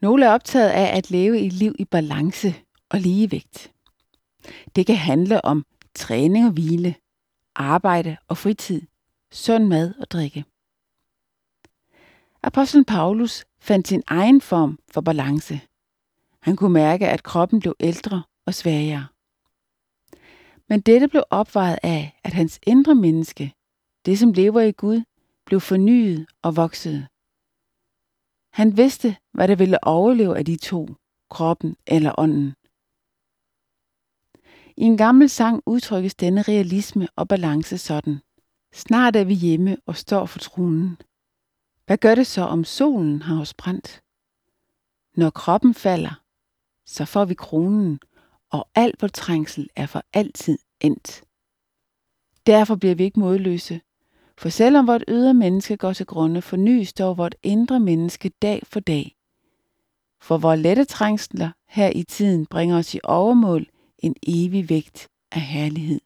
Nogle er optaget af at leve et liv i balance og ligevægt. Det kan handle om træning og hvile, arbejde og fritid, sund mad og drikke. Apostlen Paulus fandt sin egen form for balance. Han kunne mærke, at kroppen blev ældre og svagere. Men dette blev opvejet af, at hans indre menneske, det som lever i Gud, blev fornyet og voksede. Han vidste, hvad der ville overleve af de to, kroppen eller ånden. I en gammel sang udtrykkes denne realisme og balance sådan. Snart er vi hjemme og står for tronen. Hvad gør det så, om solen har os brændt? Når kroppen falder, så får vi kronen, og al vores trængsel er for altid endt. Derfor bliver vi ikke modløse, for selvom vort ydre menneske går til grunde, fornyes dog vort indre menneske dag for dag. For vores lette trængsler her i tiden bringer os i overmål en evig vægt af herlighed.